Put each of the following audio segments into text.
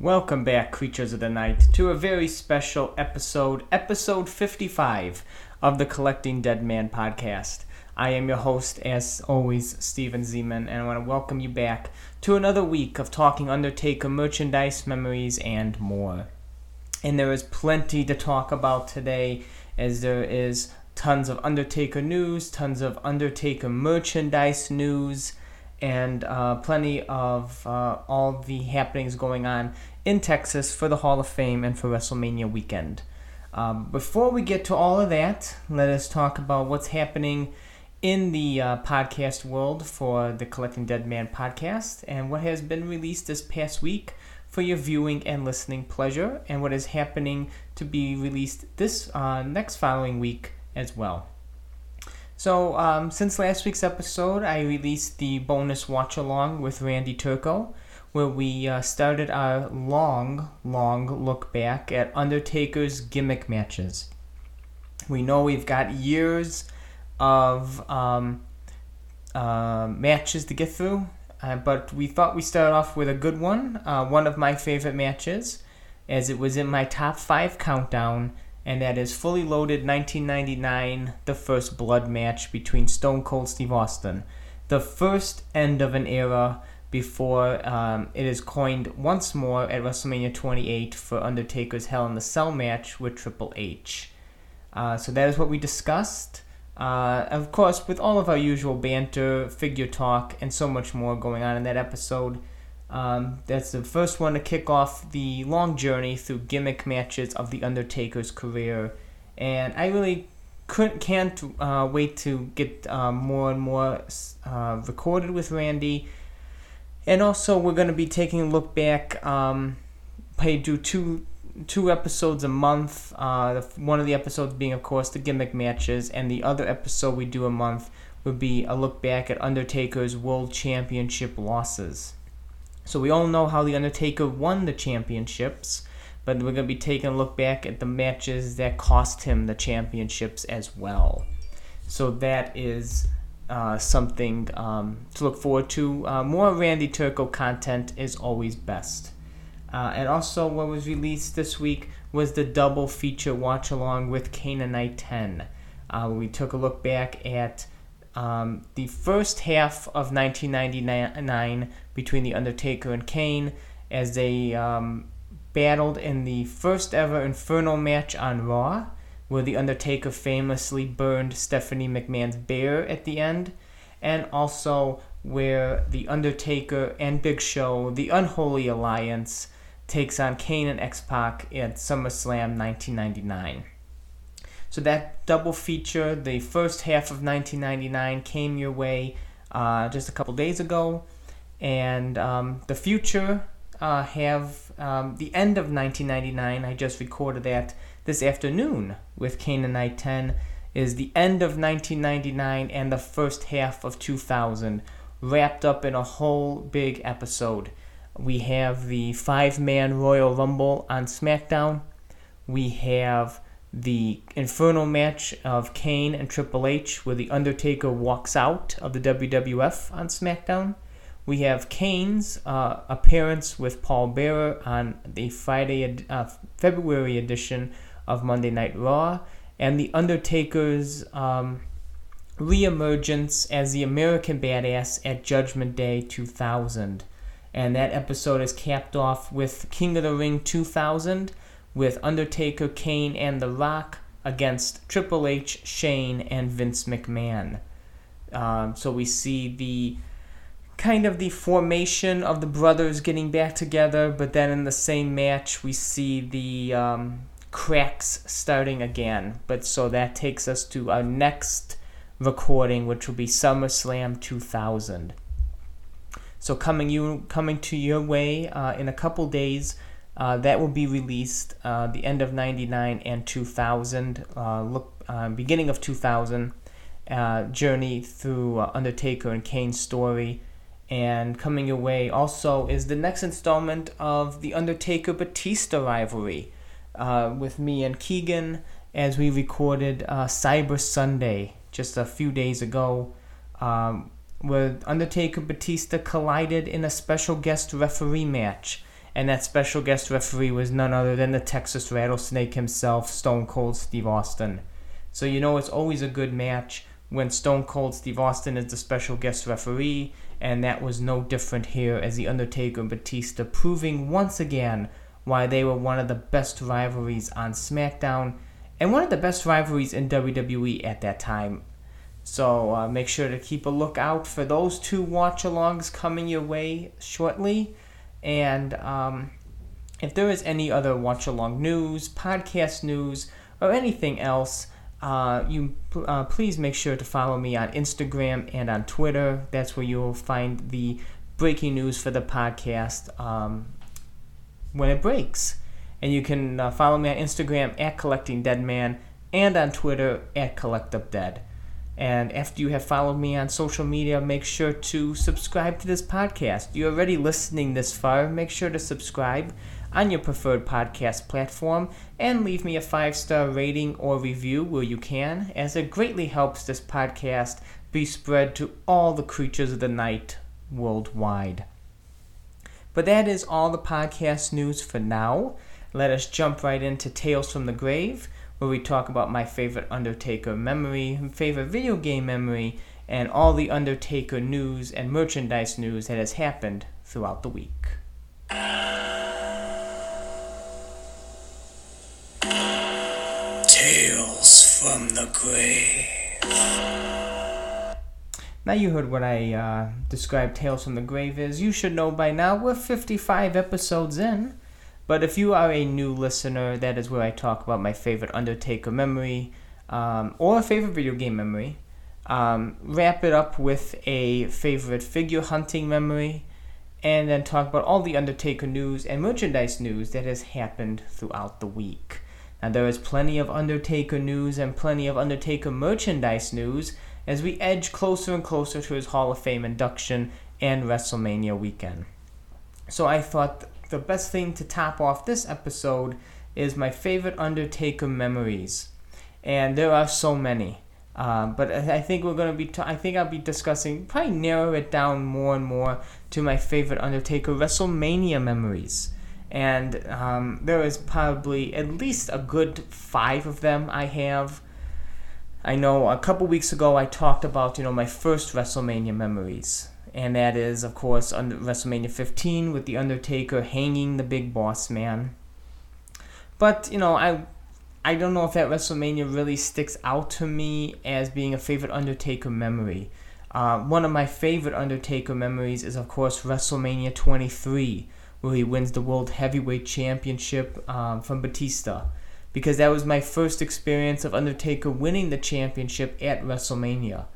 Welcome back, creatures of the night, to a very special episode, episode 55 of the Collecting Deadman podcast. I am your host, as always, Steven Zeman, and I want to welcome you back to another week of talking Undertaker merchandise, memories, and more. And there is plenty to talk about today, as there is tons of Undertaker news, tons of Undertaker merchandise news, and uh, plenty of uh, all the happenings going on in Texas for the Hall of Fame and for WrestleMania weekend. Um, before we get to all of that, let us talk about what's happening in the uh, podcast world for the Collecting Deadman podcast and what has been released this past week for your viewing and listening pleasure, and what is happening to be released this uh, next following week as well. So, um, since last week's episode, I released the bonus watch along with Randy Turco, where we uh, started our long, long look back at Undertaker's gimmick matches. We know we've got years of um, uh, matches to get through, uh, but we thought we start off with a good one. Uh, one of my favorite matches, as it was in my top five countdown, and that is Fully Loaded 1999, the first blood match between Stone Cold Steve Austin. The first end of an era before um, it is coined once more at WrestleMania 28 for Undertaker's Hell in the Cell match with Triple H. Uh, so that is what we discussed. Uh, of course, with all of our usual banter, figure talk, and so much more going on in that episode. Um, that's the first one to kick off the long journey through gimmick matches of The Undertaker's career. And I really couldn't, can't uh, wait to get uh, more and more uh, recorded with Randy and also, we're going to be taking a look back. Um, I do two two episodes a month. Uh, one of the episodes being, of course, the gimmick matches, and the other episode we do a month would be a look back at Undertaker's World Championship losses. So we all know how the Undertaker won the championships, but we're going to be taking a look back at the matches that cost him the championships as well. So that is uh, something um, to look forward to. Uh, more Randy Turco content is always best. Uh, and also, what was released this week was the double feature watch along with Canaanite 10. Uh, we took a look back at um, the first half of 1999 between The Undertaker and Kane as they um, battled in the first ever Inferno match on Raw where The Undertaker famously burned Stephanie McMahon's bear at the end, and also where The Undertaker and Big Show, the Unholy Alliance, takes on Kane and X Pac at SummerSlam 1999. So that double feature, the first half of 1999, came your way uh, just a couple days ago, and um, the future uh, have um, the end of 1999. I just recorded that this afternoon with Canaanite 10 is the end of 1999 and the first half of 2000 wrapped up in a whole big episode. We have the five man Royal Rumble on SmackDown. We have the Inferno match of Kane and Triple H, where The Undertaker walks out of the WWF on SmackDown. We have Kane's uh, appearance with Paul Bearer on the Friday, uh, February edition of Monday Night Raw, and The Undertaker's um, reemergence as the American Badass at Judgment Day 2000. And that episode is capped off with King of the Ring 2000 with Undertaker, Kane, and The Rock against Triple H, Shane, and Vince McMahon. Um, so we see the kind of the formation of the brothers getting back together, but then in the same match we see the um, cracks starting again. But so that takes us to our next recording, which will be SummerSlam 2000. So coming you coming to your way uh, in a couple days. Uh, that will be released uh, the end of 99 and 2000 uh, look uh, beginning of 2000 uh, journey through undertaker and kane's story and coming away also is the next installment of the undertaker batista rivalry uh, with me and Keegan as we recorded uh, Cyber Sunday just a few days ago, um, where Undertaker Batista collided in a special guest referee match and that special guest referee was none other than the Texas Rattlesnake himself, Stone Cold Steve Austin. So you know it's always a good match when Stone Cold Steve Austin is the special guest referee, and that was no different here as The Undertaker and Batista proving once again why they were one of the best rivalries on SmackDown and one of the best rivalries in WWE at that time. So uh, make sure to keep a lookout for those two watch alongs coming your way shortly. And um, if there is any other watch along news, podcast news, or anything else, uh, you uh, please make sure to follow me on Instagram and on Twitter. That's where you'll find the breaking news for the podcast um, when it breaks. And you can uh, follow me on Instagram at Collecting Deadman and on Twitter at Collect Up Dead. And after you have followed me on social media, make sure to subscribe to this podcast. You're already listening this far, make sure to subscribe on your preferred podcast platform and leave me a five star rating or review where you can, as it greatly helps this podcast be spread to all the creatures of the night worldwide. But that is all the podcast news for now. Let us jump right into Tales from the Grave where we talk about my favorite Undertaker memory, favorite video game memory, and all the Undertaker news and merchandise news that has happened throughout the week. Tales from the Grave. Now you heard what I uh, described Tales from the Grave is. You should know by now we're 55 episodes in. But if you are a new listener, that is where I talk about my favorite Undertaker memory um, or a favorite video game memory. Um, wrap it up with a favorite figure hunting memory, and then talk about all the Undertaker news and merchandise news that has happened throughout the week. Now, there is plenty of Undertaker news and plenty of Undertaker merchandise news as we edge closer and closer to his Hall of Fame induction and WrestleMania weekend. So I thought the best thing to top off this episode is my favorite Undertaker memories, and there are so many. Uh, but I think we're gonna be. T- I think I'll be discussing probably narrow it down more and more to my favorite Undertaker WrestleMania memories, and um, there is probably at least a good five of them I have. I know a couple weeks ago I talked about you know my first WrestleMania memories, and that is, of course, under WrestleMania 15 with The Undertaker hanging the big boss man. But, you know, I I don't know if that WrestleMania really sticks out to me as being a favorite Undertaker memory. Uh, one of my favorite Undertaker memories is, of course, WrestleMania 23, where he wins the World Heavyweight Championship um, from Batista. Because that was my first experience of Undertaker winning the championship at WrestleMania.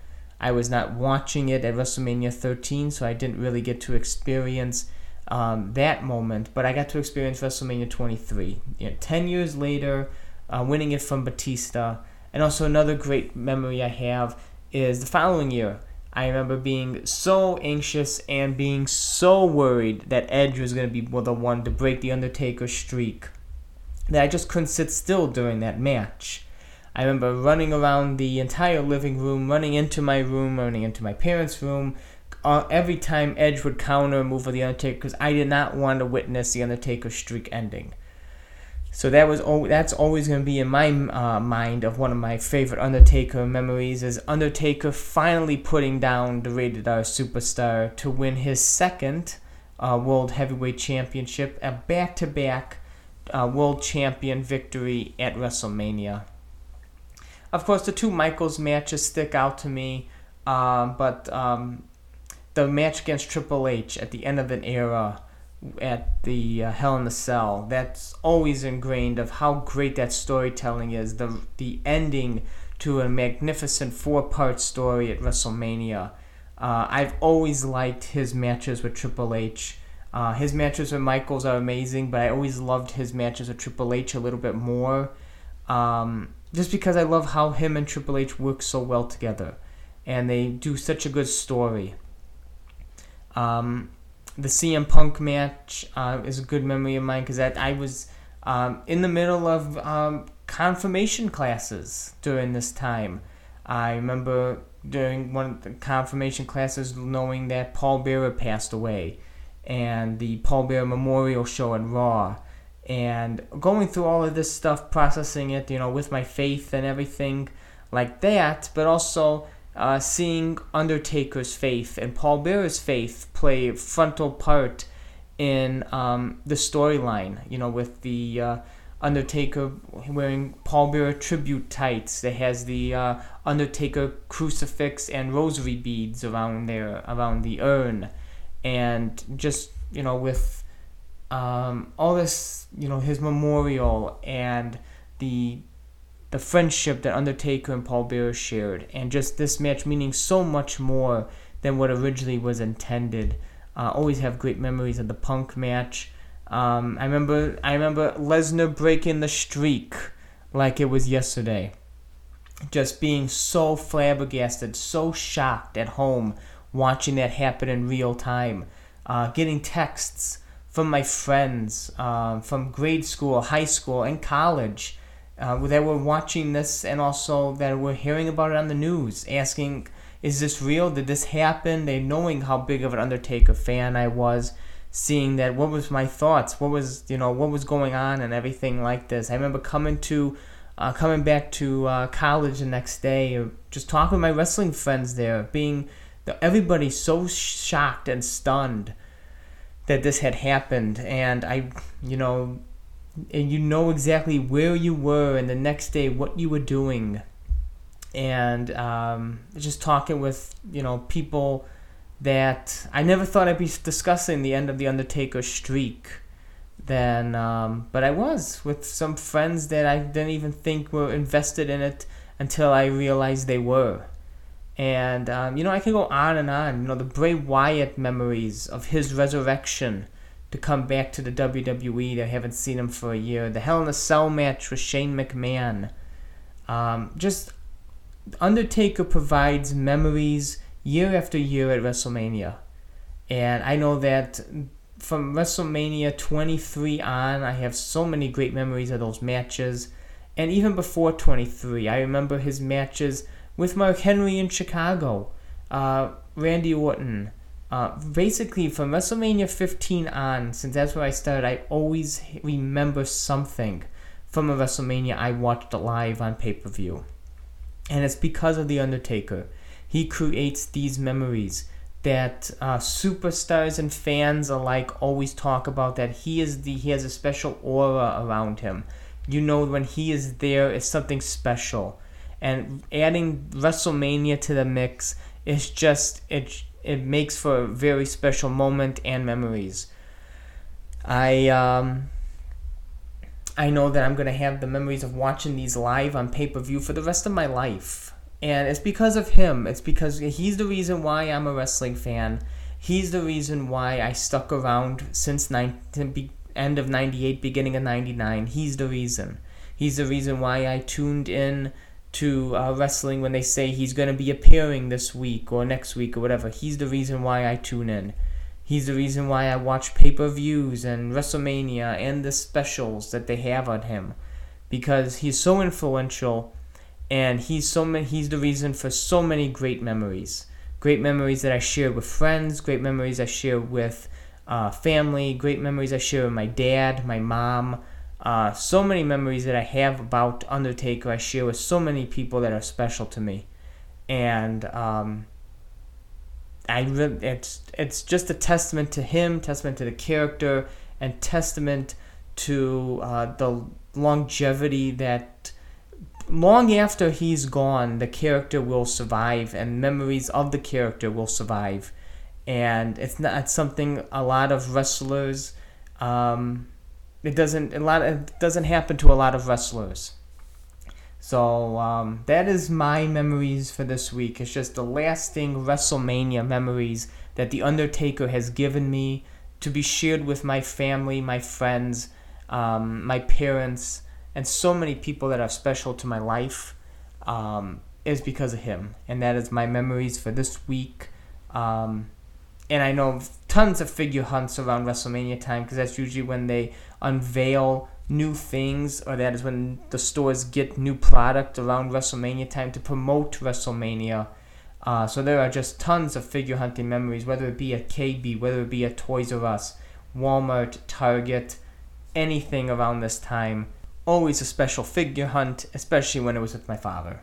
I was not watching it at WrestleMania 13, so I didn't really get to experience um, that moment. But I got to experience WrestleMania 23. You know, 10 years later, uh, winning it from Batista. And also, another great memory I have is the following year. I remember being so anxious and being so worried that Edge was going to be the one to break the Undertaker streak that I just couldn't sit still during that match. I remember running around the entire living room, running into my room, running into my parents' room. Uh, every time Edge would counter a move of the Undertaker, because I did not want to witness the Undertaker streak ending. So that was that's always going to be in my uh, mind of one of my favorite Undertaker memories is Undertaker finally putting down the Rated R Superstar to win his second uh, World Heavyweight Championship, a back-to-back uh, World Champion victory at WrestleMania. Of course, the two Michaels matches stick out to me, um, but um, the match against Triple H at the end of an era at the uh, Hell in the Cell, that's always ingrained of how great that storytelling is. The the ending to a magnificent four part story at WrestleMania. Uh, I've always liked his matches with Triple H. Uh, his matches with Michaels are amazing, but I always loved his matches with Triple H a little bit more. Um, just because I love how him and Triple H work so well together, and they do such a good story. Um, the CM Punk match uh, is a good memory of mine because I was um, in the middle of um, confirmation classes during this time. I remember during one of the confirmation classes knowing that Paul Bearer passed away, and the Paul Bearer Memorial Show and Raw. And going through all of this stuff, processing it, you know, with my faith and everything like that, but also uh, seeing Undertaker's faith and Paul Bearer's faith play a frontal part in um, the storyline, you know, with the uh, Undertaker wearing Paul Bearer tribute tights that has the uh, Undertaker crucifix and rosary beads around there, around the urn, and just you know with um, all this, you know, his memorial and the the friendship that Undertaker and Paul Bearer shared, and just this match meaning so much more than what originally was intended. Uh, always have great memories of the Punk match. Um, I remember I remember Lesnar breaking the streak like it was yesterday. Just being so flabbergasted, so shocked at home watching that happen in real time. Uh, getting texts from my friends uh, from grade school, high school, and college uh, that were watching this and also that were hearing about it on the news, asking, "Is this real? Did this happen?" They knowing how big of an Undertaker fan I was seeing that what was my thoughts what was you know what was going on and everything like this i remember coming to uh, coming back to uh, college the next day or just talking with my wrestling friends there being everybody so shocked and stunned that this had happened and i you know and you know exactly where you were and the next day what you were doing and um, just talking with you know people that I never thought I'd be discussing the end of the Undertaker streak. Then, um, but I was with some friends that I didn't even think were invested in it until I realized they were. And um, you know, I can go on and on. You know, the Bray Wyatt memories of his resurrection to come back to the WWE. I haven't seen him for a year. The Hell in a Cell match with Shane McMahon. Um, just Undertaker provides memories year after year at WrestleMania. And I know that from WrestleMania 23 on, I have so many great memories of those matches. And even before 23, I remember his matches with Mark Henry in Chicago, uh, Randy Orton. Uh, basically, from WrestleMania 15 on, since that's where I started, I always remember something from a WrestleMania I watched live on pay per view. And it's because of The Undertaker. He creates these memories that uh, superstars and fans alike always talk about that he is the he has a special aura around him. You know when he is there it's something special. And adding wrestlemania to the mix is just it it makes for a very special moment and memories i um i know that i'm to have the memories of watching these live on pay-per-view for the rest of my life and it's because of him. It's because he's the reason why I'm a wrestling fan. He's the reason why I stuck around since nine, end of 98, beginning of 99. He's the reason. He's the reason why I tuned in to uh, wrestling when they say he's going to be appearing this week or next week or whatever. He's the reason why I tune in. He's the reason why I watch pay per views and WrestleMania and the specials that they have on him. Because he's so influential and he's so many, he's the reason for so many great memories. Great memories that I share with friends, great memories I share with uh, family, great memories I share with my dad, my mom. Uh, so many memories that I have about Undertaker I share with so many people that are special to me, and um, I really, it's it's just a testament to him, testament to the character, and testament to uh, the longevity that long after he's gone, the character will survive, and memories of the character will survive. And it's not it's something a lot of wrestlers. Um, it doesn't a lot. It doesn't happen to a lot of wrestlers. So um, that is my memories for this week. It's just the lasting WrestleMania memories that the Undertaker has given me to be shared with my family, my friends, um, my parents and so many people that are special to my life um, is because of him. And that is my memories for this week. Um, and I know tons of figure hunts around WrestleMania time because that's usually when they unveil new things, or that is when the stores get new product around WrestleMania time to promote WrestleMania. Uh, so there are just tons of figure hunting memories, whether it be at KB, whether it be at Toys R Us, Walmart, Target, anything around this time. Always a special figure hunt, especially when it was with my father.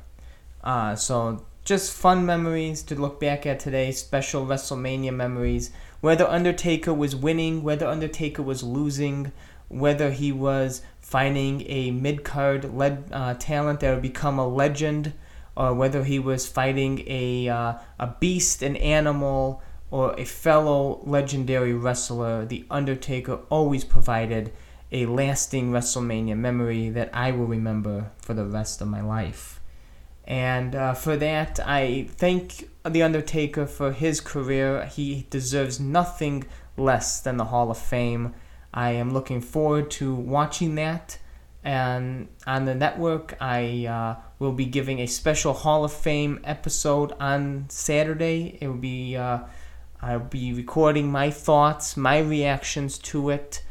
Uh, so just fun memories to look back at today, special WrestleMania memories. Whether Undertaker was winning, whether Undertaker was losing, whether he was finding a mid card uh, talent that would become a legend or whether he was fighting a, uh, a beast, an animal, or a fellow legendary wrestler, The Undertaker always provided a lasting WrestleMania memory that I will remember for the rest of my life. And uh, for that, I thank The Undertaker for his career. He deserves nothing less than the Hall of Fame. I am looking forward to watching that. And on the network, I uh, will be giving a special Hall of Fame episode on Saturday. It will be uh, I'll be recording my thoughts, my reactions to it.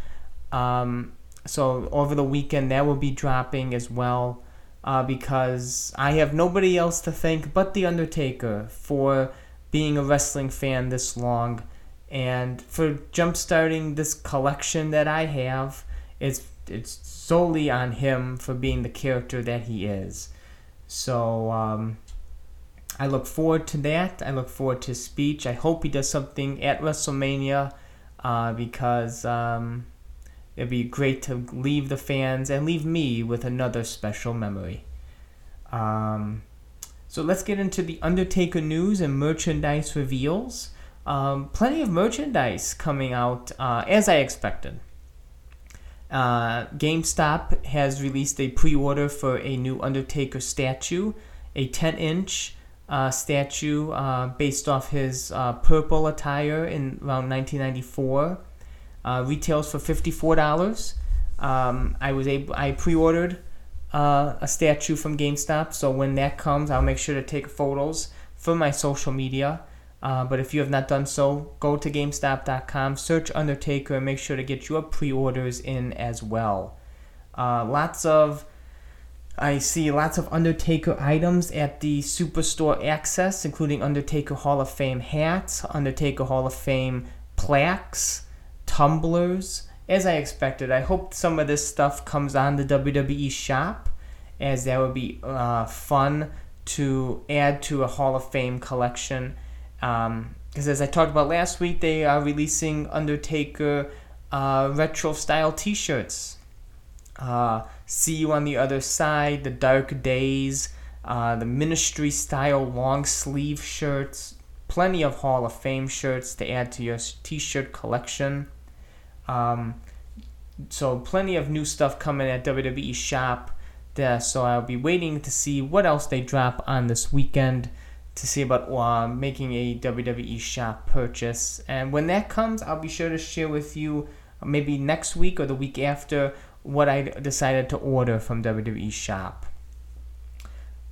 Um, so over the weekend, that will be dropping as well. Uh, because I have nobody else to thank but The Undertaker for being a wrestling fan this long and for jumpstarting this collection that I have. It's it's solely on him for being the character that he is. So um, I look forward to that. I look forward to his speech. I hope he does something at WrestleMania uh, because um, it'd be great to leave the fans and leave me with another special memory. Um, so let's get into the Undertaker news and merchandise reveals. Um, plenty of merchandise coming out uh, as I expected. Uh, GameStop has released a pre-order for a new Undertaker statue, a 10-inch uh, statue uh, based off his uh, purple attire in around 1994. Uh, retails for $54. Um, I was able, I pre-ordered uh, a statue from GameStop, so when that comes, I'll make sure to take photos for my social media. Uh, but if you have not done so, go to GameStop.com, search Undertaker, and make sure to get your pre orders in as well. Uh, lots of, I see lots of Undertaker items at the Superstore Axxess, including Undertaker Hall of Fame hats, Undertaker Hall of Fame plaques, tumblers. As I expected, I hope some of this stuff comes on the WWE shop, as that would be uh, fun to add to a Hall of Fame collection. Because um, as I talked about last week, they are releasing Undertaker uh, retro style t shirts. Uh, See You on the Other Side, The Dark Days, uh, the Ministry style long sleeve shirts, plenty of Hall of Fame shirts to add to your t shirt collection. Um, so, plenty of new stuff coming at WWE Shop. There, so, I'll be waiting to see what else they drop on this weekend to see about uh, making a WWE shop purchase. And when that comes, I'll be sure to share with you maybe next week or the week after what I decided to order from WWE shop.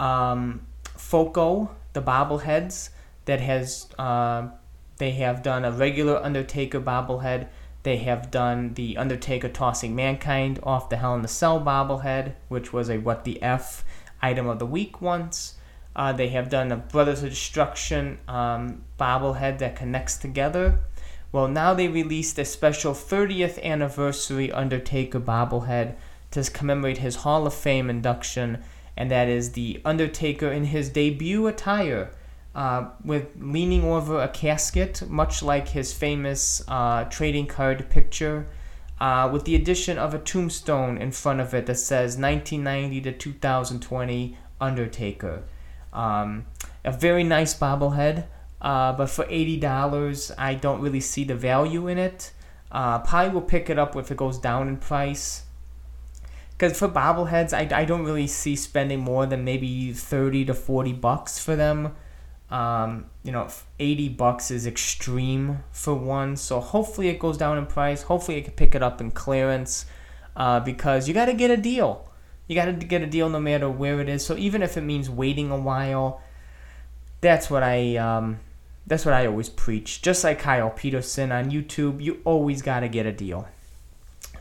Um, Foco, the bobbleheads that has uh, they have done a regular Undertaker bobblehead. They have done the Undertaker tossing mankind off the Hell in the Cell bobblehead, which was a what the F item of the week once. Uh, they have done a Brothers of Destruction um, bobblehead that connects together. Well, now they released a special 30th anniversary Undertaker bobblehead to commemorate his Hall of Fame induction, and that is the Undertaker in his debut attire, uh, with leaning over a casket, much like his famous uh, trading card picture, uh, with the addition of a tombstone in front of it that says 1990 to 2020 Undertaker. Um, a very nice bobblehead, uh, but for eighty dollars, I don't really see the value in it. Uh, probably will pick it up if it goes down in price. Because for bobbleheads, I, I don't really see spending more than maybe thirty to forty bucks for them. Um, you know, eighty bucks is extreme for one. So hopefully it goes down in price. Hopefully I can pick it up in clearance. Uh, because you got to get a deal. You got to get a deal no matter where it is. So even if it means waiting a while, that's what I um, that's what I always preach. Just like Kyle Peterson on YouTube, you always got to get a deal.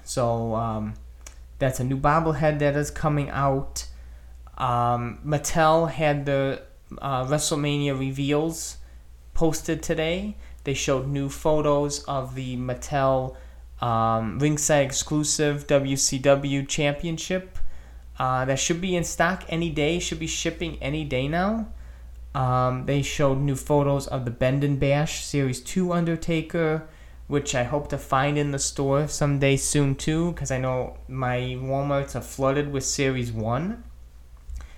So um, that's a new bobblehead that is coming out. Um, Mattel had the uh, WrestleMania reveals posted today. They showed new photos of the Mattel um, ringside exclusive WCW championship. Uh, that should be in stock any day, should be shipping any day now. Um, they showed new photos of the Bend and Bash Series 2 Undertaker, which I hope to find in the store someday soon too, because I know my Walmarts are flooded with Series 1.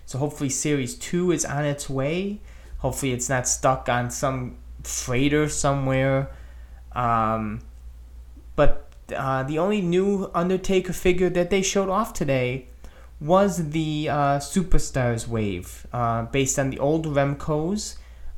So hopefully Series 2 is on its way. Hopefully it's not stuck on some freighter somewhere. Um, but uh, the only new Undertaker figure that they showed off today was the uh, Superstars wave, uh, based on the old Remcos.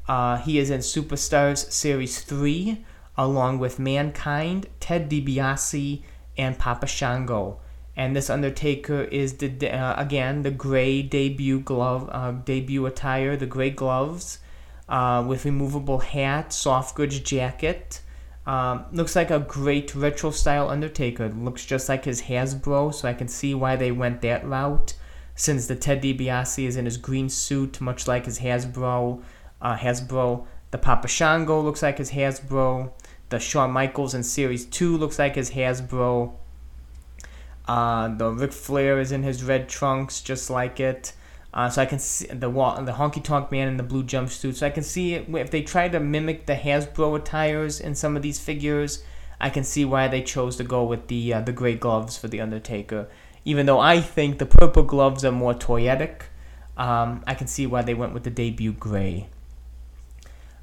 Uh, he is in Superstars Series 3, along with Mankind, Ted DiBiase, and Papa Shango. And this Undertaker is the uh, again the gray debut glove, uh, debut attire, the gray gloves, uh, with removable hat, soft goods jacket. Um, looks like a great retro style Undertaker. Looks just like his Hasbro, so I can see why they went that route. Since the Ted DiBiase is in his green suit, much like his Hasbro, uh, Hasbro. The Papa Shango looks like his Hasbro. The Shawn Michaels in Series 2 looks like his Hasbro. Uh, the Ric Flair is in his red trunks, just like it. Uh, so I can see the the honky tonk man in the blue jumpsuit. So I can see if they try to mimic the Hasbro attires in some of these figures, I can see why they chose to go with the uh, the gray gloves for the Undertaker. Even though I think the purple gloves are more toyetic, um, I can see why they went with the debut gray.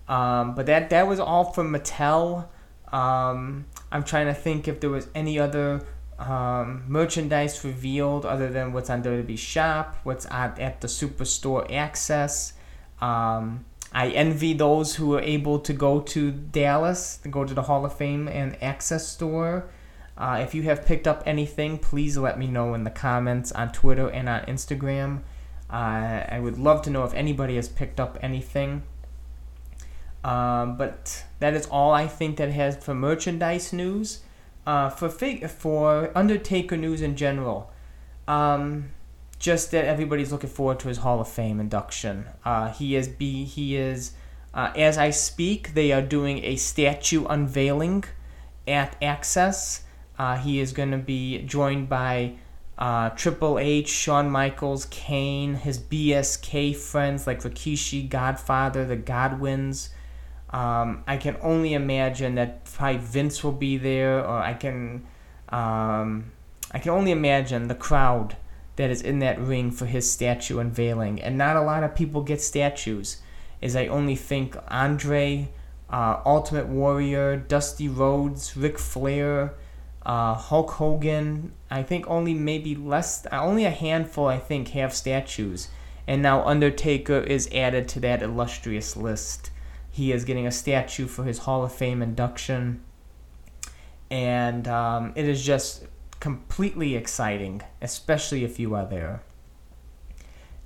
Um, but that that was all from Mattel. Um, I'm trying to think if there was any other um, merchandise revealed other than what's on WWE Shop, what's at, at the Superstore Axxess. Um, I envy those who are able to go to Dallas, to go to the Hall of Fame and Axxess store. Uh, if you have picked up anything, please let me know in the comments on Twitter and on Instagram. Uh, I would love to know if anybody has picked up anything. Um, but that is all I think that has for merchandise news uh, for fig- for Undertaker news in general, um, just that everybody's looking forward to his Hall of Fame induction. Uh, he is be he is uh, as I speak. They are doing a statue unveiling at Axxess. Uh, he is going to be joined by uh, Triple H, Shawn Michaels, Kane, his BSK friends like Rikishi, Godfather, the Godwins. Um, I can only imagine that probably Vince will be there, or I can, um, I can only imagine the crowd that is in that ring for his statue unveiling. And not a lot of people get statues, as I only think Andre, uh, Ultimate Warrior, Dusty Rhodes, Ric Flair, uh, Hulk Hogan. I think only maybe less, only a handful I think have statues. And now Undertaker is added to that illustrious list. He is getting a statue for his Hall of Fame induction. And um, it is just completely exciting, especially if you are there.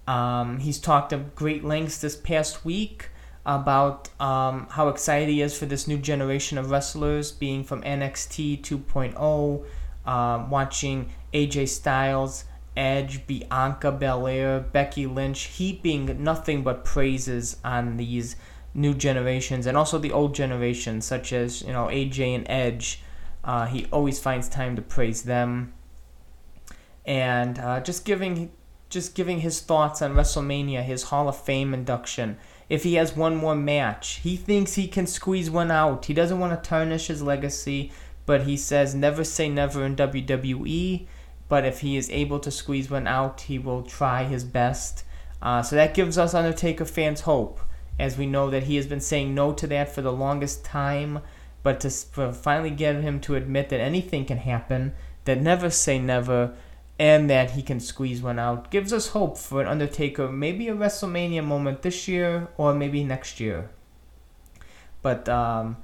Um, he's talked at great lengths this past week about um, how excited he is for this new generation of wrestlers, being from NXT 2.0, uh, watching AJ Styles, Edge, Bianca Belair, Becky Lynch, heaping nothing but praises on these new generations and also the old generations, such as you know AJ and Edge. Uh, he always finds time to praise them, and uh, just giving just giving his thoughts on WrestleMania, his Hall of Fame induction. If he has one more match, he thinks he can squeeze one out. He doesn't want to tarnish his legacy, but he says never say never in WWE. But if he is able to squeeze one out, he will try his best. Uh, so that gives us Undertaker fans hope as we know that he has been saying no to that for the longest time. But to finally get him to admit that anything can happen, that never say never, and that he can squeeze one out, gives us hope for an Undertaker, maybe a WrestleMania moment this year or maybe next year. But um,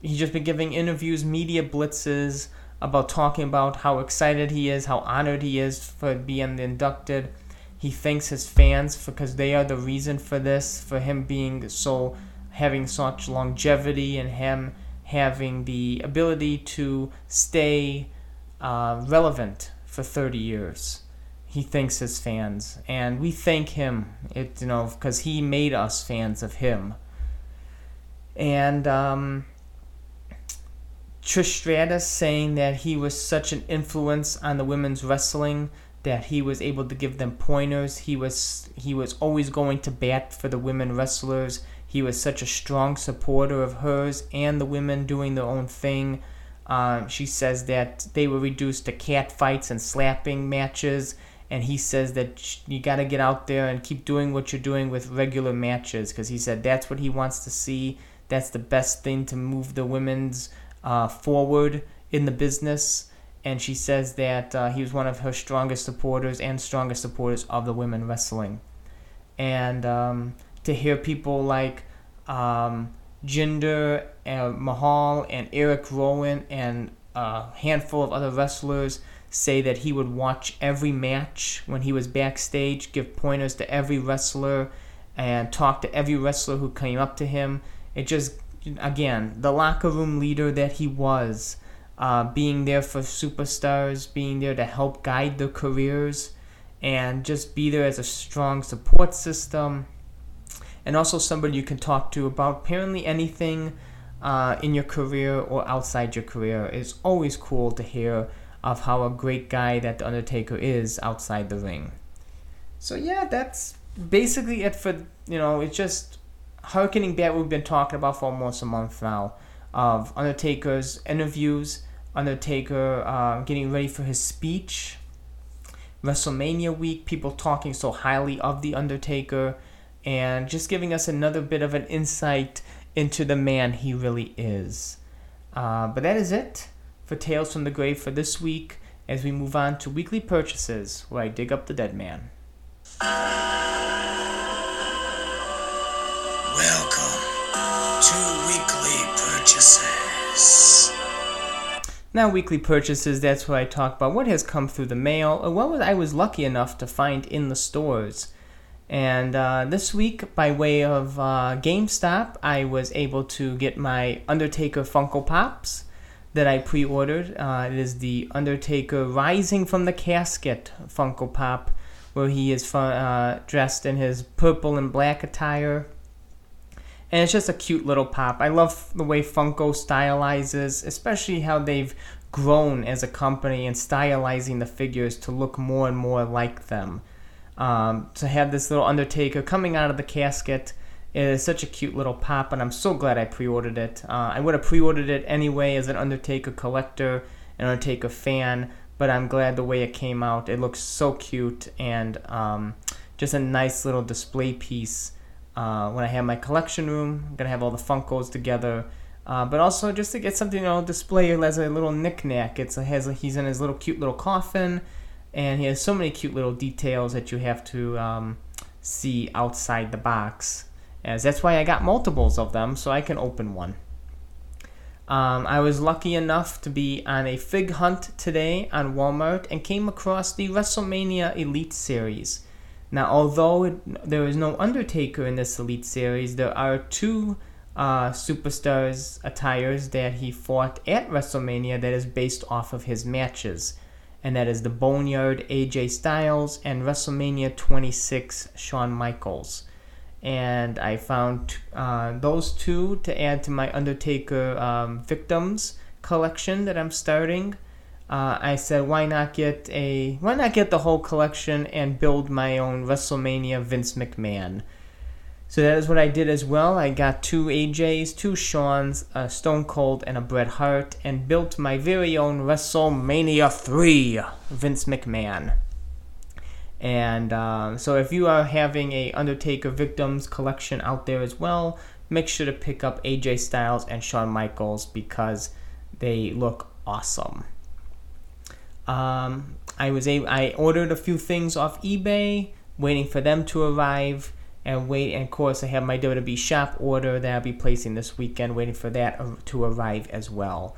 he's just been giving interviews, media blitzes about talking about how excited he is, how honored he is for being inducted he thanks his fans because they are the reason for this, for him being so having such longevity and him having the ability to stay uh, relevant for 30 years. he thanks his fans, and we thank him. It you know because he made us fans of him. And um, Trish Stratus saying that he was such an influence on the women's wrestling that he was able to give them pointers. He was he was always going to bat for the women wrestlers. He was such a strong supporter of hers and the women doing their own thing. Um, she says that they were reduced to cat fights and slapping matches, and he says that you got to get out there and keep doing what you're doing with regular matches because he said that's what he wants to see. That's the best thing to move the women's uh, forward in the business. And she says that uh, he was one of her strongest supporters and strongest supporters of the women wrestling. And um, to hear people like um, Jinder uh, Mahal and Eric Rowan and a handful of other wrestlers say that he would watch every match when he was backstage, give pointers to every wrestler, and talk to every wrestler who came up to him. It just, again, the locker room leader that he was, uh, being there for superstars, being there to help guide their careers, and just be there as a strong support system and also somebody you can talk to about apparently anything uh, in your career or outside your career. It's always cool to hear of how a great guy that The Undertaker is outside the ring. So, yeah, that's basically it for, you know, it's just harkening back we've been talking about for almost a month now of Undertaker's interviews, Undertaker uh, getting ready for his speech, WrestleMania week, people talking so highly of The Undertaker and just giving us another bit of an insight into the man he really is. Uh, but that is it for Tales from the Grave for this week as we move on to weekly purchases where I dig up the dead man. Welcome to weekly purchases. Now, weekly purchases, that's where I talk about what has come through the mail or what I was lucky enough to find in the stores. And uh, this week, by way of uh, GameStop, I was able to get my Undertaker Funko Pops that I pre ordered. Uh, it is the Undertaker Rising from the Casket Funko Pop, where he is uh, dressed in his purple and black attire. And it's just a cute little pop. I love the way Funko stylizes, especially how they've grown as a company and stylizing the figures to look more and more like them. Um, to have this little Undertaker coming out of the casket is such a cute little pop, and I'm so glad I pre-ordered it. Uh, I would have pre-ordered it anyway as an Undertaker collector, an Undertaker fan, but I'm glad the way it came out. It looks so cute and um, just a nice little display piece. Uh, when I have my collection room, I'm gonna have all the Funkos together. Uh, but also just to get something, you know, display as a little knickknack. It's a, has a, he's in his little cute little coffin and he has so many cute little details that you have to um, see outside the box. As that's why I got multiples of them, so I can open one. Um, I was lucky enough to be on a fig hunt today on Walmart and came across the WrestleMania Elite Series. Now, although it, there is no Undertaker in this Elite Series, there are two uh, superstars attires that he fought at WrestleMania that is based off of his matches and that is the Boneyard AJ Styles and WrestleMania 26 Shawn Michaels. And I found uh, those two to add to my Undertaker um, victims collection that I'm starting. Uh, I said, why not get a why not get the whole collection and build my own WrestleMania Vince McMahon? So that is what I did as well. I got two AJs, two Shawns, a Stone Cold, and a Bret Hart, and built my very own WrestleMania 3 Vince McMahon. And uh, so if you are having a Undertaker Victims collection out there as well, make sure to pick up AJ Styles and Shawn Michaels because they look awesome. Um, I was able, I ordered a few things off eBay, waiting for them to arrive and wait. And of course, I have my WWE shop order that I'll be placing this weekend, waiting for that to arrive as well.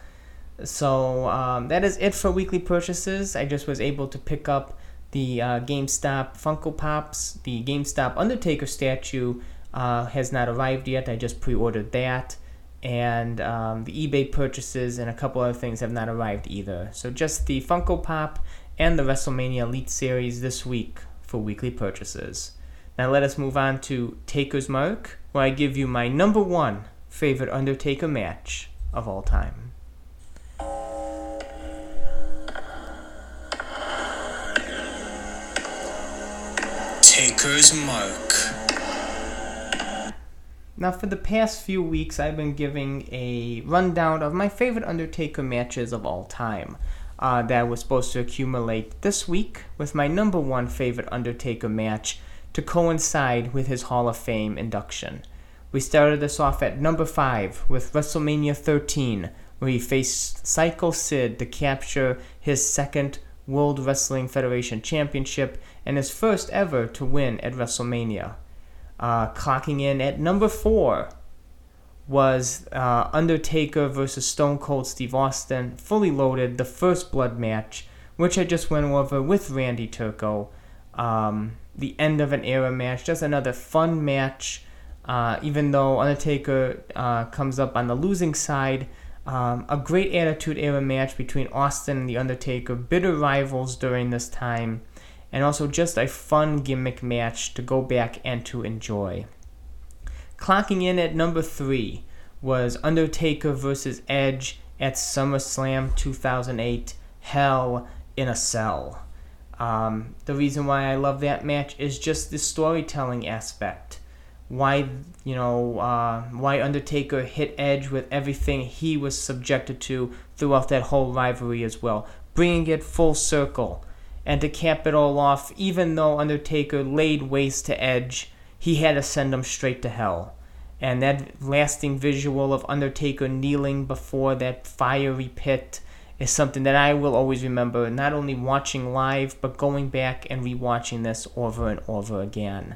So um, that is it for weekly purchases. I just was able to pick up the uh, GameStop Funko Pops. The GameStop Undertaker statue uh, has not arrived yet. I just pre-ordered that. And um, the eBay purchases and a couple other things have not arrived either. So just the Funko Pop and the WrestleMania Elite Series this week for weekly purchases. Now let us move on to Taker's Mark, where I give you my number one favorite Undertaker match of all time. Taker's Mark. Now, for the past few weeks, I've been giving a rundown of my favorite Undertaker matches of all time. Uh, that was supposed to accumulate this week with my number one favorite Undertaker match to coincide with his Hall of Fame induction. We started this off at number 5 with WrestleMania 13, where he faced Psycho Sid to capture his second World Wrestling Federation Championship and his first ever to win at WrestleMania. Uh, clocking in at number 4 was uh, Undertaker versus Stone Cold Steve Austin, fully loaded, the first blood match, which I just went over with Randy Turco. Um, the end of an era match, just another fun match. Uh, even though Undertaker uh, comes up on the losing side, um, a great Attitude Era match between Austin and The Undertaker, bitter rivals during this time, and also just a fun gimmick match to go back and to enjoy. Clocking in at number three was Undertaker versus Edge at SummerSlam 2008 Hell in a Cell. Um, the reason why I love that match is just the storytelling aspect why you know uh, why Undertaker hit Edge with everything he was subjected to throughout that whole rivalry as well, bringing it full circle. And to cap it all off, even though Undertaker laid waste to Edge, he had to send him straight to hell. And that lasting visual of Undertaker kneeling before that fiery pit is something that I will always remember, not only watching live, but going back and rewatching this over and over again.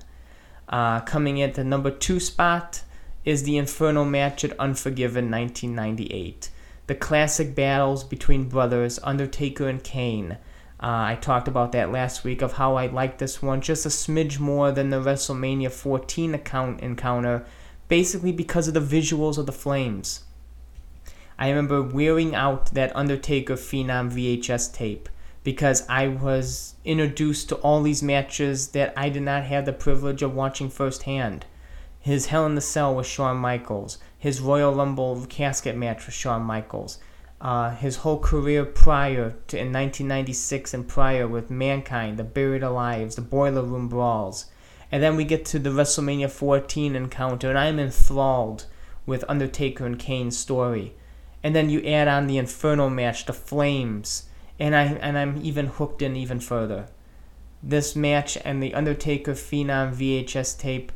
Uh, coming at the number two spot is the Inferno match at Unforgiven 1998. The classic battles between brothers Undertaker and Kane. Uh, I talked about that last week of how I like this one just a smidge more than the WrestleMania 14 account encounter, basically because of the visuals of the flames. I remember wearing out that Undertaker Phenom VHS tape because I was introduced to all these matches that I did not have the privilege of watching firsthand. His Hell in the Cell with Shawn Michaels, his Royal Rumble casket match with Shawn Michaels, uh, his whole career prior to in 1996 and prior with Mankind, the Buried Alive, the Boiler Room Brawls. And then we get to the WrestleMania 14 encounter, and I'm enthralled with Undertaker and Kane's story. And then you add on the Inferno match, the Flames, and I and I'm even hooked in even further. This match and the Undertaker Phenom VHS tape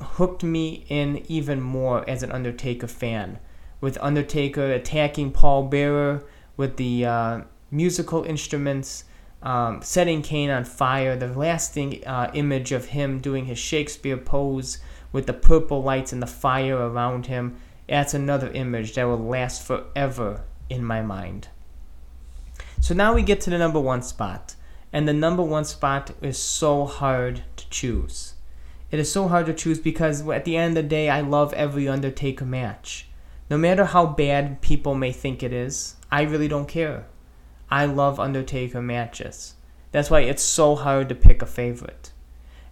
hooked me in even more as an Undertaker fan, with Undertaker attacking Paul Bearer with the uh, musical instruments, um, setting Kane on fire. The lasting uh, image of him doing his Shakespeare pose with the purple lights and the fire around him. That's another image that will last forever in my mind. So now we get to the number one spot. And the number one spot is so hard to choose. It is so hard to choose because at the end of the day, I love every Undertaker match. No matter how bad people may think it is, I really don't care. I love Undertaker matches. That's why it's so hard to pick a favorite.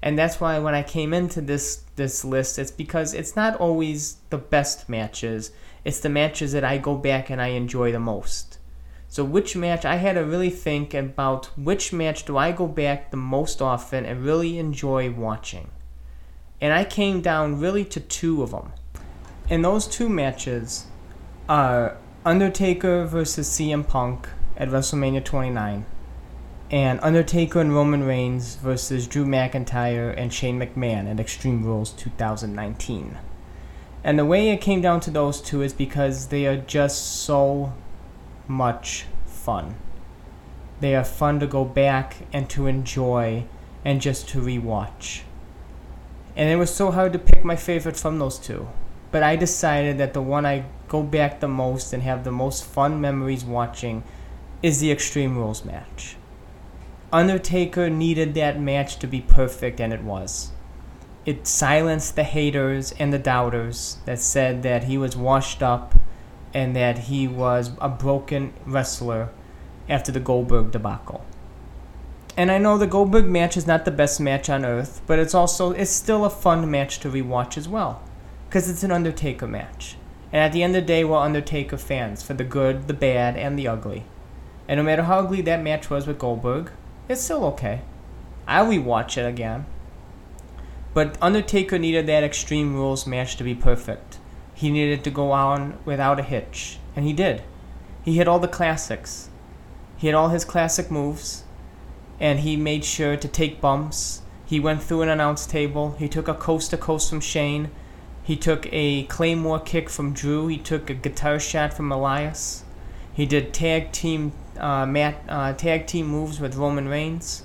And that's why when I came into this this list, it's because it's not always the best matches. It's the matches that I go back and I enjoy the most. So which match I had to really think about which match do I go back the most often and really enjoy watching. And I came down really to two of them. And those two matches are Undertaker versus CM Punk at WrestleMania 29 and Undertaker and Roman Reigns versus Drew McIntyre and Shane McMahon at Extreme Rules 2019. And the way it came down to those two is because they are just so much fun. They are fun to go back and to enjoy and just to rewatch. And it was so hard to pick my favorite from those two. But I decided that the one I go back the most and have the most fun memories watching is the Extreme Rules match. Undertaker needed that match to be perfect, and it was. It silenced the haters and the doubters that said that he was washed up and that he was a broken wrestler after the Goldberg debacle. and I know the Goldberg match is not the best match on earth, but it's also it's still a fun match to rewatch as well, because it's an Undertaker match. And at the end of the day, we're Undertaker fans for the good, the bad, and the ugly. And no matter how ugly that match was with Goldberg, it's still okay. I'll rewatch it again. But Undertaker needed that Extreme Rules match to be perfect. He needed to go on without a hitch, and he did. He hit all the classics. He had all his classic moves, and he made sure to take bumps. He went through an announce table. He took a coast to coast from Shane. He took a claymore kick from Drew. He took a guitar shot from Elias. He did tag team uh, mat, uh, tag team moves with Roman Reigns,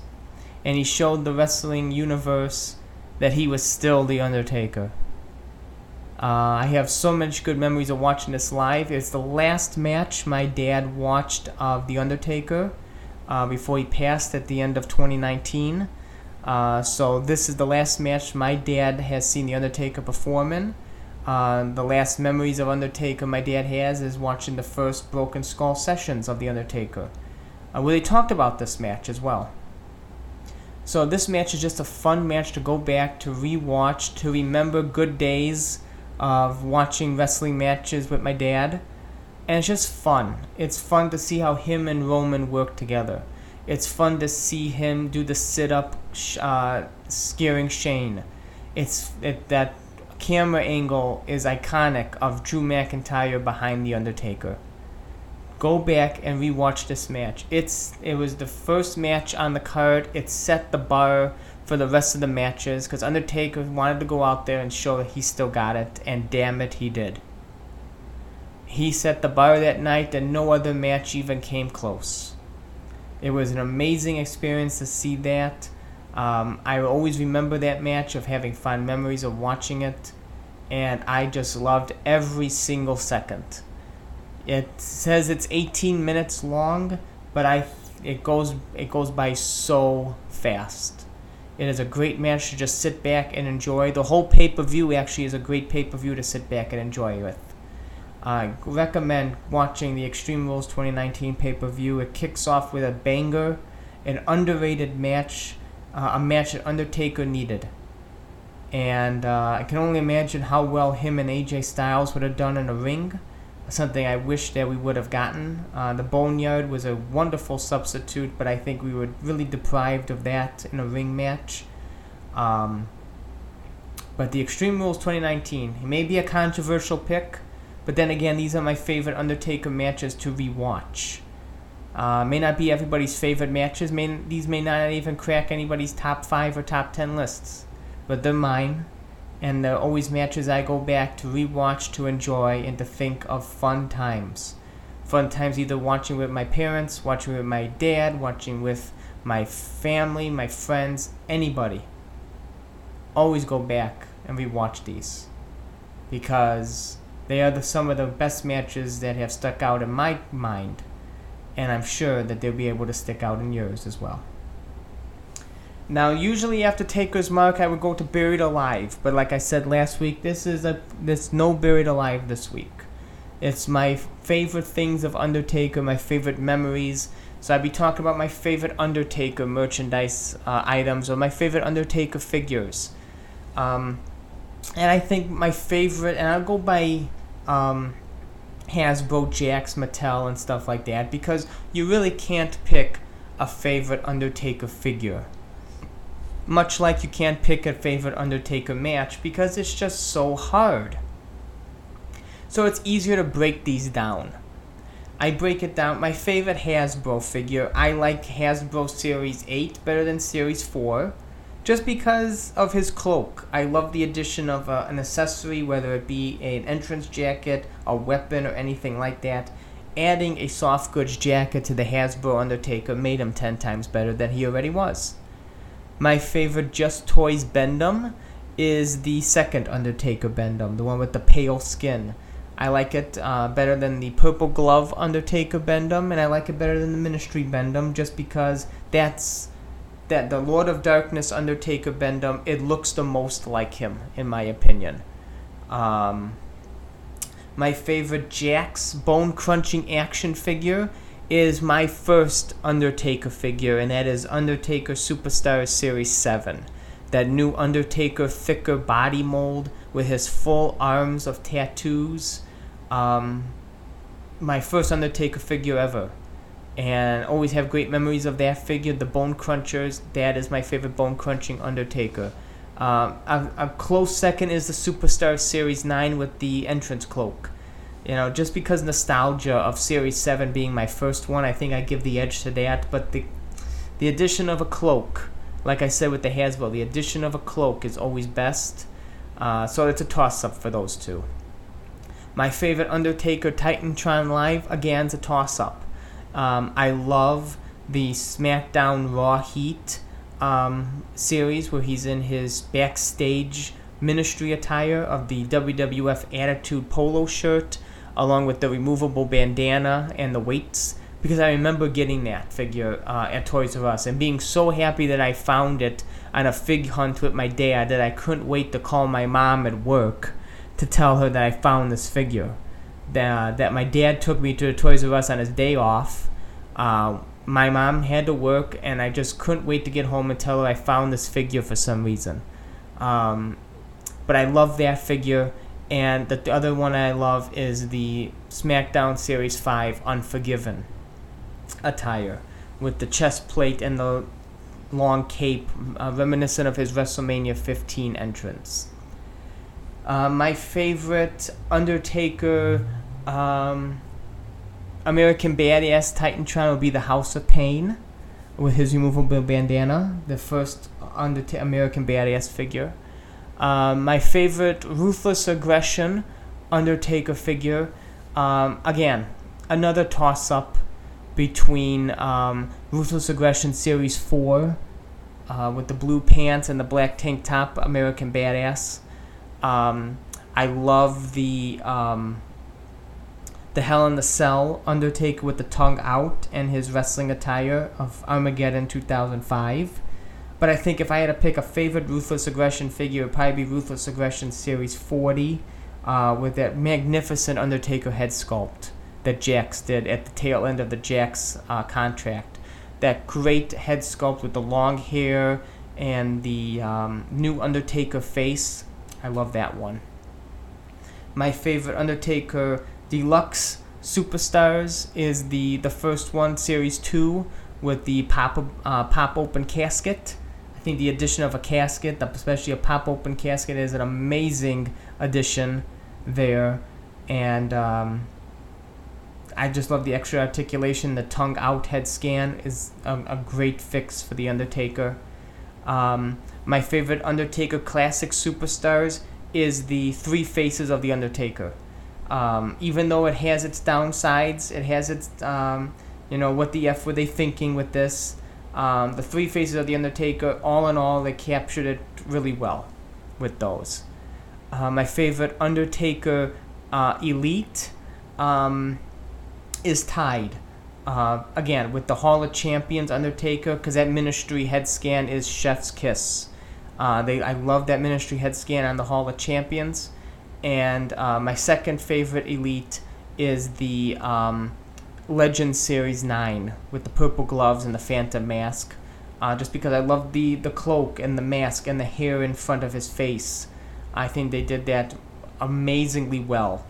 and he showed the wrestling universe that he was still the Undertaker. Uh, I have so much good memories of watching this live. It's the last match my dad watched of The Undertaker uh, before he passed at the end of 2019. Uh, so this is the last match my dad has seen The Undertaker perform in. Uh, the last memories of Undertaker my dad has is watching the first Broken Skull sessions of The Undertaker, uh, where they talked about this match as well. So this match is just a fun match to go back to rewatch, to remember good days of watching wrestling matches with my dad. And it's just fun. It's fun to see how him and Roman work together. It's fun to see him do the sit up, uh, scaring Shane. It's it, that camera angle is iconic of Drew McIntyre behind the Undertaker. Go back and rewatch this match. It's it was the first match on the card. It set the bar for the rest of the matches because Undertaker wanted to go out there and show that he still got it, and damn it, he did. He set the bar that night, and no other match even came close. It was an amazing experience to see that. Um, I always remember that match of having fond memories of watching it, and I just loved every single second. It says it's 18 minutes long, but I it goes it goes by so fast. It is a great match to just sit back and enjoy. The whole pay per view actually is a great pay per view to sit back and enjoy with. I recommend watching the Extreme Rules 2019 pay per view. It kicks off with a banger, an underrated match, uh, a match that Undertaker needed. And uh, I can only imagine how well him and AJ Styles would have done in a ring something I wish that we would have gotten. Uh, the Boneyard was a wonderful substitute, but I think we were really deprived of that in a ring match. Um, but the Extreme Rules 2019, it may be a controversial pick, but then again, these are my favorite Undertaker matches to rewatch. Uh, may not be everybody's favorite matches. May these may not even crack anybody's top five or top ten lists, but they're mine and they're always matches I go back to rewatch, to enjoy, and to think of fun times. Fun times either watching with my parents, watching with my dad, watching with my family, my friends, anybody. Always go back and rewatch these because they are the, some of the best matches that have stuck out in my mind, and I'm sure that they'll be able to stick out in yours as well. Now, usually after Taker's Mark, I would go to Buried Alive, but like I said last week, this is a there's no Buried Alive this week. It's my favorite things of Undertaker, my favorite memories. So I'd be talking about my favorite Undertaker merchandise uh, items or my favorite Undertaker figures. Um, and I think my favorite, and I'll go by um, Hasbro, Jakks, Mattel, and stuff like that because you really can't pick a favorite Undertaker figure much like you can't pick a favorite Undertaker match because it's just so hard. So it's easier to break these down. I break it down. My favorite Hasbro figure, I like Hasbro Series 8 better than Series 4 just because of his cloak. I love the addition of uh, an accessory, whether it be an entrance jacket, a weapon, or anything like that. Adding a soft goods jacket to the Hasbro Undertaker made him 10 times better than he already was. My favorite Just Toys Bend-Em is the second Undertaker Bend-Em, the one with the pale skin. I like it uh, better than the Purple Glove Undertaker Bend-Em, and I like it better than the Ministry Bend-Em just because that's that the Lord of Darkness Undertaker Bend-Em. It looks the most like him, in my opinion. Um, my favorite Jakks bone crunching action figure is my first Undertaker figure, and that is Undertaker Superstar Series 7. That new Undertaker thicker body mold with his full arms of tattoos. Um, my first Undertaker figure ever. And always have great memories of that figure. The Bone Crunchers, that is my favorite bone crunching Undertaker. Um, a, a close second is the Superstar Series 9 with the entrance cloak. You know, just because nostalgia of Series 7 being my first one, I think I give the edge to that. But the, the addition of a cloak, like I said with the Hasbro, the addition of a cloak is always best. Uh, so it's a toss up for those two. My favorite Undertaker Titantron Live, again, is a toss up. Um, I love the SmackDown Raw Heat um, series where he's in his backstage ministry attire of the WWF Attitude Polo shirt, along with the removable bandana and the weights. Because I remember getting that figure uh, at Toys R Us and being so happy that I found it on a fig hunt with my dad that I couldn't wait to call my mom at work to tell her that I found this figure. That, that my dad took me to Toys R Us on his day off. Uh, my mom had to work, and I just couldn't wait to get home and tell her I found this figure for some reason. Um, but I love that figure, and the, the other one I love is the SmackDown Series 5 Unforgiven attire with the chest plate and the long cape, uh, reminiscent of his WrestleMania 15 entrance. Uh, my favorite Undertaker. Um, American Badass Titantron will be the House of Pain with his removable bandana, the first Undert- American Badass figure. Um, my favorite Ruthless Aggression Undertaker figure, um, again, another toss up between um, Ruthless Aggression Series 4 uh, with the blue pants and the black tank top, American Badass. Um, I love the um, the Hell in the Cell Undertaker with the tongue out and his wrestling attire of Armageddon 2005. But I think if I had to pick a favorite Ruthless Aggression figure, it would probably be Ruthless Aggression Series 40 uh, with that magnificent Undertaker head sculpt that Jakks did at the tail end of the Jakks uh, contract. That great head sculpt with the long hair and the um, new Undertaker face. I love that one. My favorite Undertaker Deluxe Superstars is the the first one, Series Two, with the pop uh, pop open casket. I think the addition of a casket, especially a pop open casket, is an amazing addition there, and um, I just love the extra articulation. The tongue out head scan is a, a great fix for the Undertaker. Um, my favorite Undertaker classic superstars is the three faces of the Undertaker. Um, even though it has its downsides, it has its, um, you know, what the F were they thinking with this? Um, the three faces of the Undertaker, all in all, they captured it really well with those. Uh, my favorite Undertaker uh, Elite um, is tied. Uh, again, with the Hall of Champions Undertaker, because that Ministry head scan is Chef's Kiss. Uh, they, I love that Ministry head scan on the Hall of Champions and uh, my second favorite elite is the um, Legend Series 9 with the purple gloves and the Phantom mask. Uh, just because I love the, the cloak and the mask and the hair in front of his face. I think they did that amazingly well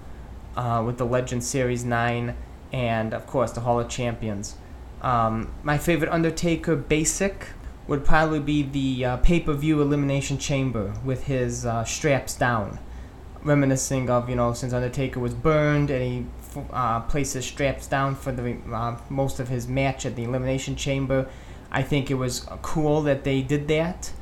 uh, with the Legend Series 9 and, of course, the Hall of Champions. Um, my favorite Undertaker basic would probably be the uh, pay per view Elimination Chamber with his uh, straps down reminiscing of you know since Undertaker was burned and he uh, placed his straps down for the uh, most of his match at the Elimination Chamber. I think it was cool that they did that.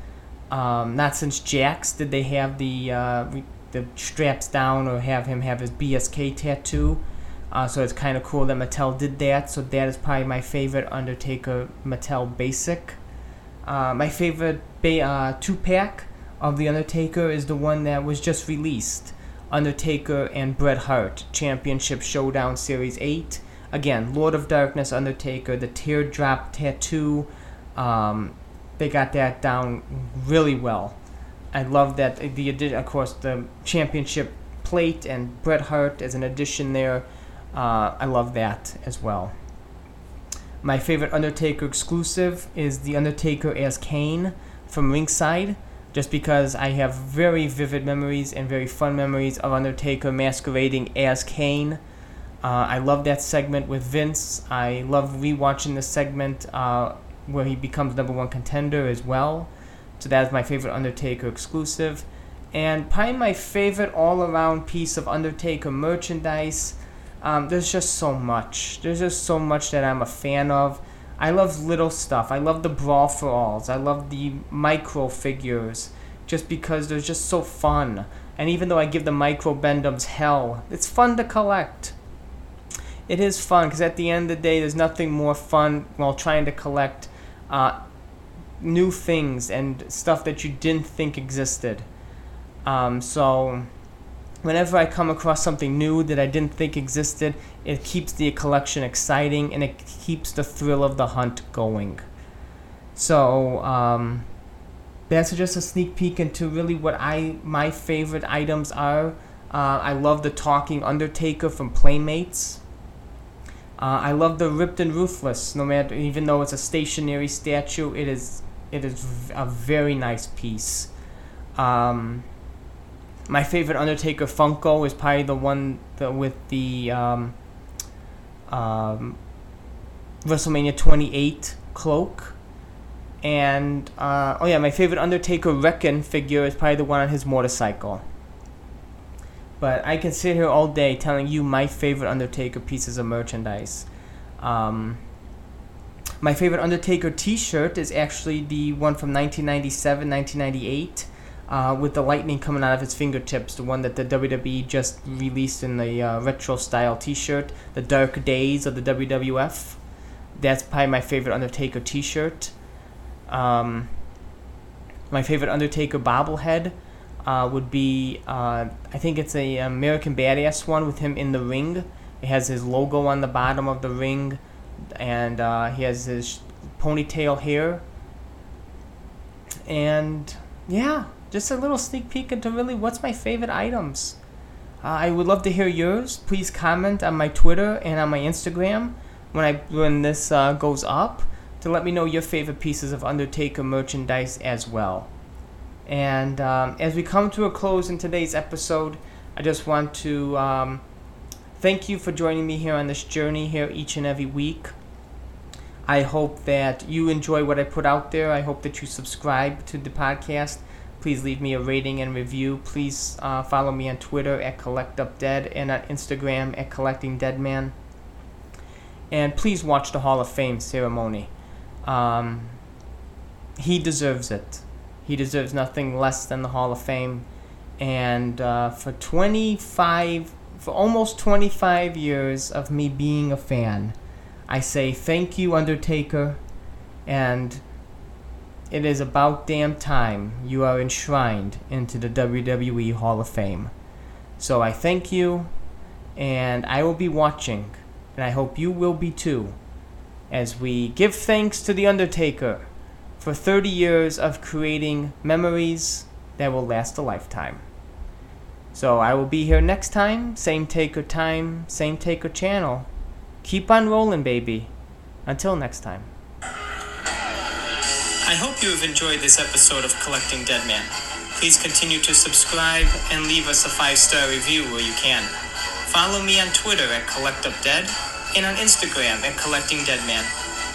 Um, not since Jakks did they have the uh, the straps down or have him have his BSK tattoo. Uh, so it's kind of cool that Mattel did that. So that is probably my favorite Undertaker Mattel basic. Uh, my favorite ba- uh, two pack of The Undertaker is the one that was just released Undertaker and Bret Hart Championship Showdown Series 8. Again, Lord of Darkness Undertaker, the teardrop tattoo. Um, they got that down really well. I love that. The addition, of course, the championship plate and Bret Hart as an addition there. Uh, I love that as well. My favorite Undertaker exclusive is The Undertaker as Kane from Ringside, just because I have very vivid memories and very fun memories of Undertaker masquerading as Kane. Uh, I love that segment with Vince. I love rewatching the segment uh, where he becomes number one contender as well. So that is my favorite Undertaker exclusive. And probably my favorite all around piece of Undertaker merchandise um, there's just so much. There's just so much that I'm a fan of. I love little stuff. I love the brawl for alls. I love the micro figures, just because they're just so fun. And even though I give the micro Bend-Ems hell, it's fun to collect. It is fun because at the end of the day, there's nothing more fun while trying to collect uh, new things and stuff that you didn't think existed. Um, so whenever I come across something new that I didn't think existed, it keeps the collection exciting and it keeps the thrill of the hunt going. So, um, that's just a sneak peek into really what I my favorite items are. Uh, I love the talking Undertaker from Playmates. Uh, I love the ripped and ruthless. No matter, even though it's a stationary statue, it is it is a very nice piece. Um, my favorite Undertaker Funko is probably the one that with the um, um, WrestleMania 28 cloak. And, uh, oh yeah, my favorite Undertaker Reckon figure is probably the one on his motorcycle. But I can sit here all day telling you my favorite Undertaker pieces of merchandise. Um, my favorite Undertaker t shirt is actually the one from 1997 1998 uh, with the lightning coming out of his fingertips, the one that the WWE just released in the uh, retro style t shirt, The Dark Days of the WWF. That's probably my favorite Undertaker t shirt. Um, my favorite Undertaker bobblehead uh, would be, uh, I think it's a American Badass one with him in the ring. It has his logo on the bottom of the ring, and uh, he has his ponytail hair. And yeah, just a little sneak peek into really what's my favorite items. Uh, I would love to hear yours. Please comment on my Twitter and on my Instagram when I when this uh, goes up to let me know your favorite pieces of Undertaker merchandise as well. And um, as we come to a close in today's episode, I just want to um, thank you for joining me here on this journey here each and every week. I hope that you enjoy what I put out there. I hope that you subscribe to the podcast Please leave me a rating and review. Please uh, follow me on Twitter at CollectUpDead and on Instagram at CollectingDeadman. And please watch the Hall of Fame ceremony. Um, he deserves it. He deserves nothing less than the Hall of Fame. And uh, for 25, for almost 25 years of me being a fan, I say thank you, Undertaker, and it is about damn time you are enshrined into the WWE Hall of Fame. So I thank you, and I will be watching, and I hope you will be too, as we give thanks to The Undertaker for 30 years of creating memories that will last a lifetime. So I will be here next time, same taker time, same taker channel. Keep on rolling, baby. Until next time. I hope you have enjoyed this episode of Collecting Deadman. Please continue to subscribe and leave us a five star review where you can. Follow me on Twitter at CollectUpDead and on Instagram at Collecting Deadman.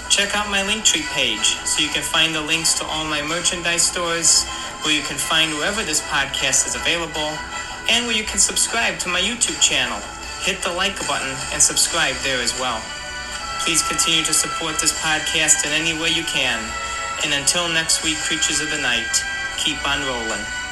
Check out my Linktree page so you can find the links to all my merchandise stores, where you can find wherever this podcast is available, and where you can subscribe to my YouTube channel. Hit the like button and subscribe there as well. Please continue to support this podcast in any way you can. And until next week, creatures of the night, keep on rolling.